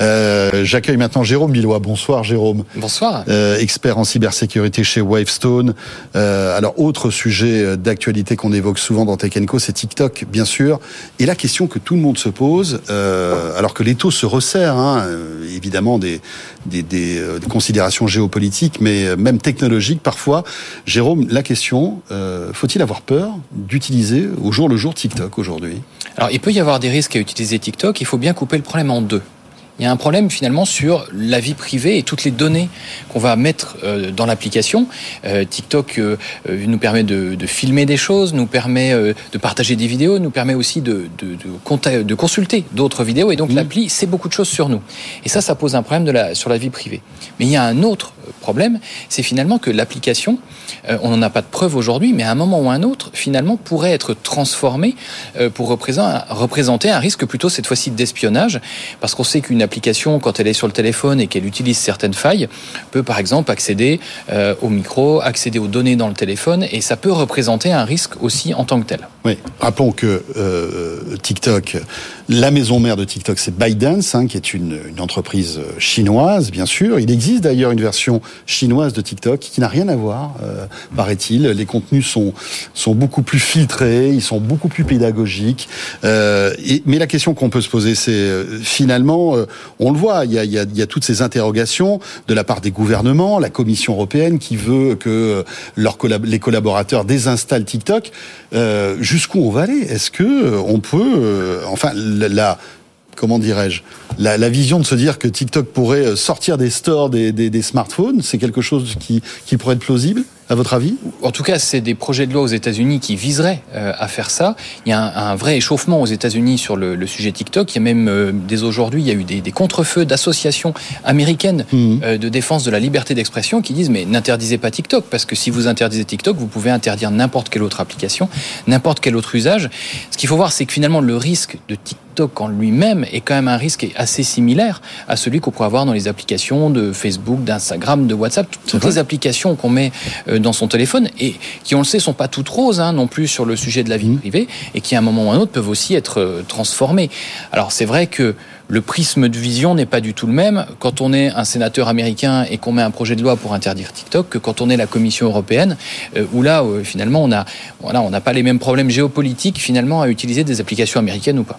Euh, J'accueille maintenant Jérôme Billois. Bonsoir Jérôme. Bonsoir. Euh, expert en cybersécurité chez Wavestone. Euh, alors, autre sujet d'actualité qu'on évoque souvent dans Tech Co, c'est TikTok, bien sûr. Et la question que tout le monde se pose, alors que les taux se resserrent, hein, évidemment des, des, des, des, considérations géopolitiques, mais même technologiques parfois. Jérôme, la question, faut-il avoir peur d'utiliser au jour le jour TikTok aujourd'hui? Alors, il peut y avoir des risques à utiliser TikTok. Il faut bien couper le problème en deux il y a un problème finalement sur la vie privée et toutes les données qu'on va mettre euh, dans l'application. Euh, TikTok euh, nous permet de, de, filmer des choses, nous permet de partager des vidéos, nous permet aussi de, de, de, de consulter d'autres vidéos. Et donc mmh. l'appli, c'est beaucoup de choses sur nous. Et ça, ça pose un problème de la, sur la vie privée. Mais il y a un autre problème, c'est finalement que l'application, on n'en a pas de preuve aujourd'hui, mais à un moment ou à un autre, finalement, pourrait être transformée pour représenter un risque plutôt cette fois-ci d'espionnage, parce qu'on sait qu'une application, quand elle est sur le téléphone et qu'elle utilise certaines failles, peut par exemple accéder euh, au micro, accéder aux données dans le téléphone, et ça peut représenter un risque aussi en tant que tel. Oui, rappelons que euh, TikTok, la maison mère de TikTok, c'est ByteDance, hein, qui est une, une, entreprise chinoise, bien sûr. Il existe d'ailleurs une version chinoise de TikTok qui n'a rien à voir, euh, paraît-il. Les contenus sont, sont beaucoup plus filtrés, ils sont beaucoup plus pédagogiques. Euh, mais la question qu'on peut se poser, c'est euh, finalement, on le voit, il y, a, il, y a, il y a, toutes ces interrogations de la part des gouvernements, la Commission européenne qui veut que leurs collab les collaborateurs désinstallent TikTok. Euh, Jusqu'où on va aller? Est-ce que on peut, euh, enfin, la, comment dirais-je, la, vision de se dire que TikTok pourrait sortir des stores des, smartphones, c'est quelque chose qui pourrait être plausible? À votre avis En tout cas, c'est des projets de loi aux États-Unis qui viseraient euh, à faire ça. Il y a un, un vrai échauffement aux États-Unis sur le, le, sujet TikTok. Il y a même euh, dès aujourd'hui, il y a eu des, des contre-feux d'associations américaines mmh. euh, de défense de la liberté d'expression qui disent mais n'interdisez pas TikTok parce que si vous interdisez TikTok, vous pouvez interdire n'importe quelle autre application, n'importe quel autre usage. Ce qu'il faut voir, c'est que finalement le risque de TikTok en lui-même est quand même un risque assez similaire à celui qu'on pourrait avoir dans les applications de Facebook, d'Instagram, de WhatsApp, toutes les applications qu'on met dans son téléphone et qui, on le sait, sont pas toutes roses hein, non plus sur le sujet de la vie mmh. privée et qui, à un moment ou à un autre, peuvent aussi être transformées. Alors, c'est vrai que le prisme de vision n'est pas du tout le même quand on est un sénateur américain et qu'on met un projet de loi pour interdire TikTok que quand on est la Commission européenne, euh, où là, euh, finalement, on a, voilà, on n'a pas les mêmes problèmes géopolitiques finalement à utiliser des applications américaines ou pas.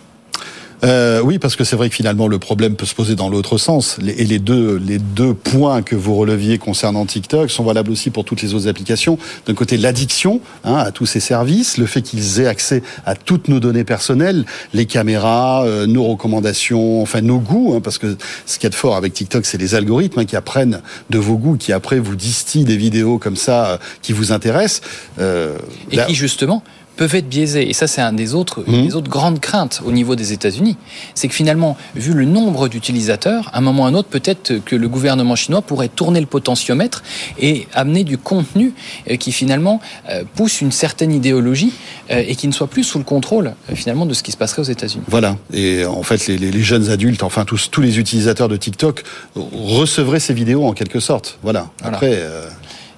Euh, oui, parce que c'est vrai que finalement le problème peut se poser dans l'autre sens. Et les deux, les deux points que vous releviez concernant TikTok sont valables aussi pour toutes les autres applications. D'un côté, l'addiction hein, à tous ces services, le fait qu'ils aient accès à toutes nos données personnelles, les caméras, euh, nos recommandations, enfin nos goûts, hein, parce que ce qu'il y a de fort avec TikTok, c'est les algorithmes hein, qui apprennent de vos goûts, qui après vous distillent des vidéos comme ça euh, qui vous intéressent. Euh, et là... qui justement peuvent être biaisés. Et ça, c'est un des autres, mmh. des autres grandes craintes au niveau des États-Unis. C'est que finalement, vu le nombre d'utilisateurs, à un moment ou à un autre, peut-être que le gouvernement chinois pourrait tourner le potentiomètre et amener du contenu qui finalement pousse une certaine idéologie et qui ne soit plus sous le contrôle finalement de ce qui se passerait aux États-Unis. Voilà. Et en fait, les, les, jeunes adultes, enfin tous, tous les utilisateurs de TikTok recevraient ces vidéos en quelque sorte. Voilà. Après. Voilà. Euh...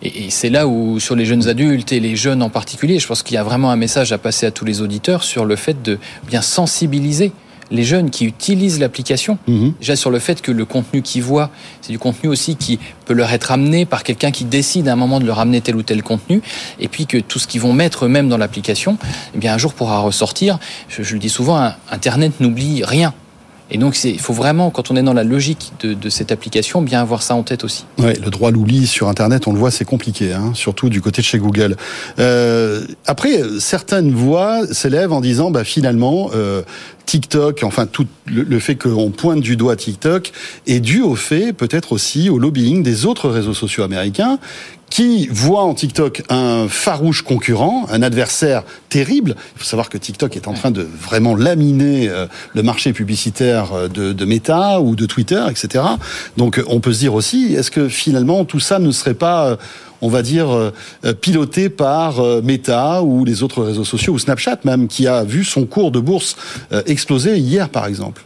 Et, c'est là où, sur les jeunes adultes et les jeunes en particulier, je pense qu'il y a vraiment un message à passer à tous les auditeurs sur le fait de bien sensibiliser les jeunes qui utilisent l'application, mmh. déjà sur le fait que le contenu qu'ils voient, c'est du contenu aussi qui peut leur être amené par quelqu'un qui décide à un moment de leur amener tel ou tel contenu, et puis que tout ce qu'ils vont mettre eux-mêmes dans l'application, eh bien un jour pourra ressortir. Je, je le dis souvent, Internet n'oublie rien. Et donc, il faut vraiment, quand on est dans la logique de, cette application, bien avoir ça en tête aussi. Ouais, le droit à sur Internet, on le voit, c'est compliqué, hein, surtout du côté de chez Google. Euh, après, certaines voix s'élèvent en disant, bah, finalement, euh, TikTok, enfin tout le fait qu'on pointe du doigt TikTok est dû au fait, peut-être aussi au lobbying des autres réseaux sociaux américains qui voit en TikTok un farouche concurrent, un adversaire terrible. Il faut savoir que TikTok est en train de vraiment laminer le marché publicitaire de, de Meta ou de Twitter, etc. Donc on peut se dire aussi, est-ce que finalement tout ça ne serait pas on va dire, piloté par Meta ou les autres réseaux sociaux, ou Snapchat même, qui a vu son cours de bourse exploser hier, par exemple?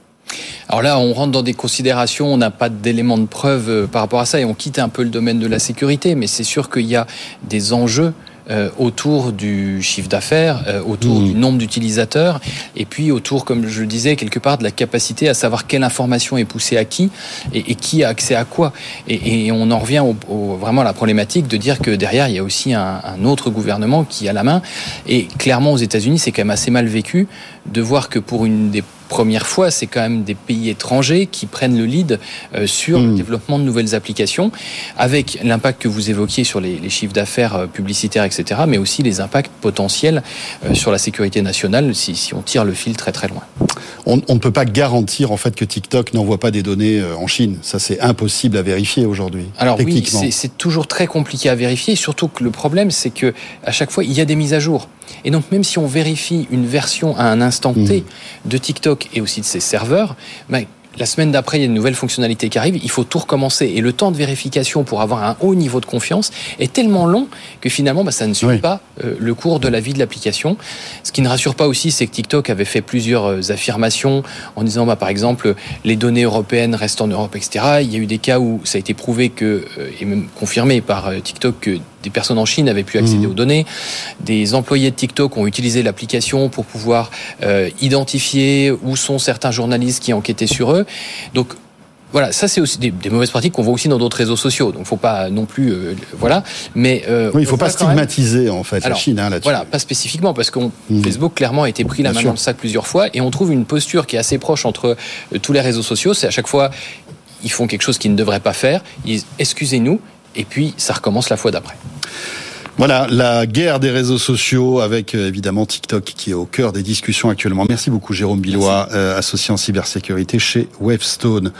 Alors là, on rentre dans des considérations, on n'a pas d'éléments de preuve par rapport à ça et on quitte un peu le domaine de la sécurité, mais c'est sûr qu'il y a des enjeux euh, autour du chiffre d'affaires, euh, autour du nombre d'utilisateurs, et puis autour, comme je le disais, quelque part de la capacité à savoir quelle information est poussée à qui et, qui a accès à quoi. Et, on en revient au, vraiment à la problématique de dire que derrière, il y a aussi un, un autre gouvernement qui a la main. Et clairement, aux États-Unis, c'est quand même assez mal vécu de voir que pour une des première fois, c'est quand même des pays étrangers qui prennent le lead euh, sur le hmm. développement de nouvelles applications, avec l'impact que vous évoquiez sur les, chiffres d'affaires euh, publicitaires, etc., mais aussi les impacts potentiels euh, sur la sécurité nationale si, si, on tire le fil très très loin. On, on, ne peut pas garantir en fait que TikTok n'envoie pas des données en Chine. Ça, c'est impossible à vérifier aujourd'hui. Alors oui, c'est toujours très compliqué à vérifier. Surtout que le problème, c'est que à chaque fois, il y a des mises à jour. Et donc, même si on vérifie une version à un instant T hmm. de TikTok et aussi de ses serveurs, ben, la semaine d'après, il y a une nouvelle fonctionnalité qui arrive, il faut tout recommencer. Et le temps de vérification pour avoir un haut niveau de confiance est tellement long que finalement, bah, ça ne suit pas euh, le cours de la vie de l'application. Ce qui ne rassure pas aussi, c'est que TikTok avait fait plusieurs euh, affirmations en disant, bah, par exemple, les données européennes restent en Europe, etc. Il y a eu des cas où ça a été prouvé que, euh, et même confirmé par TikTok, que des personnes en Chine avaient pu accéder mmh. aux données. Des employés de TikTok ont utilisé l'application pour pouvoir identifier où sont certains journalistes qui enquêtaient sur eux. Donc voilà, ça c'est aussi des, mauvaises pratiques qu'on voit aussi dans d'autres réseaux sociaux. Donc, faut pas non plus, euh, voilà. Mais euh, oui, il faut pas stigmatiser en fait la Chine hein, là-dessus. Voilà, pas spécifiquement parce qu'on mmh. Facebook clairement a été pris la main dans le sac plusieurs fois et on trouve une posture qui est assez proche entre euh, tous les réseaux sociaux. C'est à chaque fois ils font quelque chose qu'ils ne devraient pas faire. Ils disent excusez-nous et puis ça recommence la fois d'après. Voilà, la guerre des réseaux sociaux avec euh, évidemment TikTok qui est au cœur des discussions actuellement. Merci beaucoup Jérôme Billois, euh, associé en cybersécurité chez Wavestone.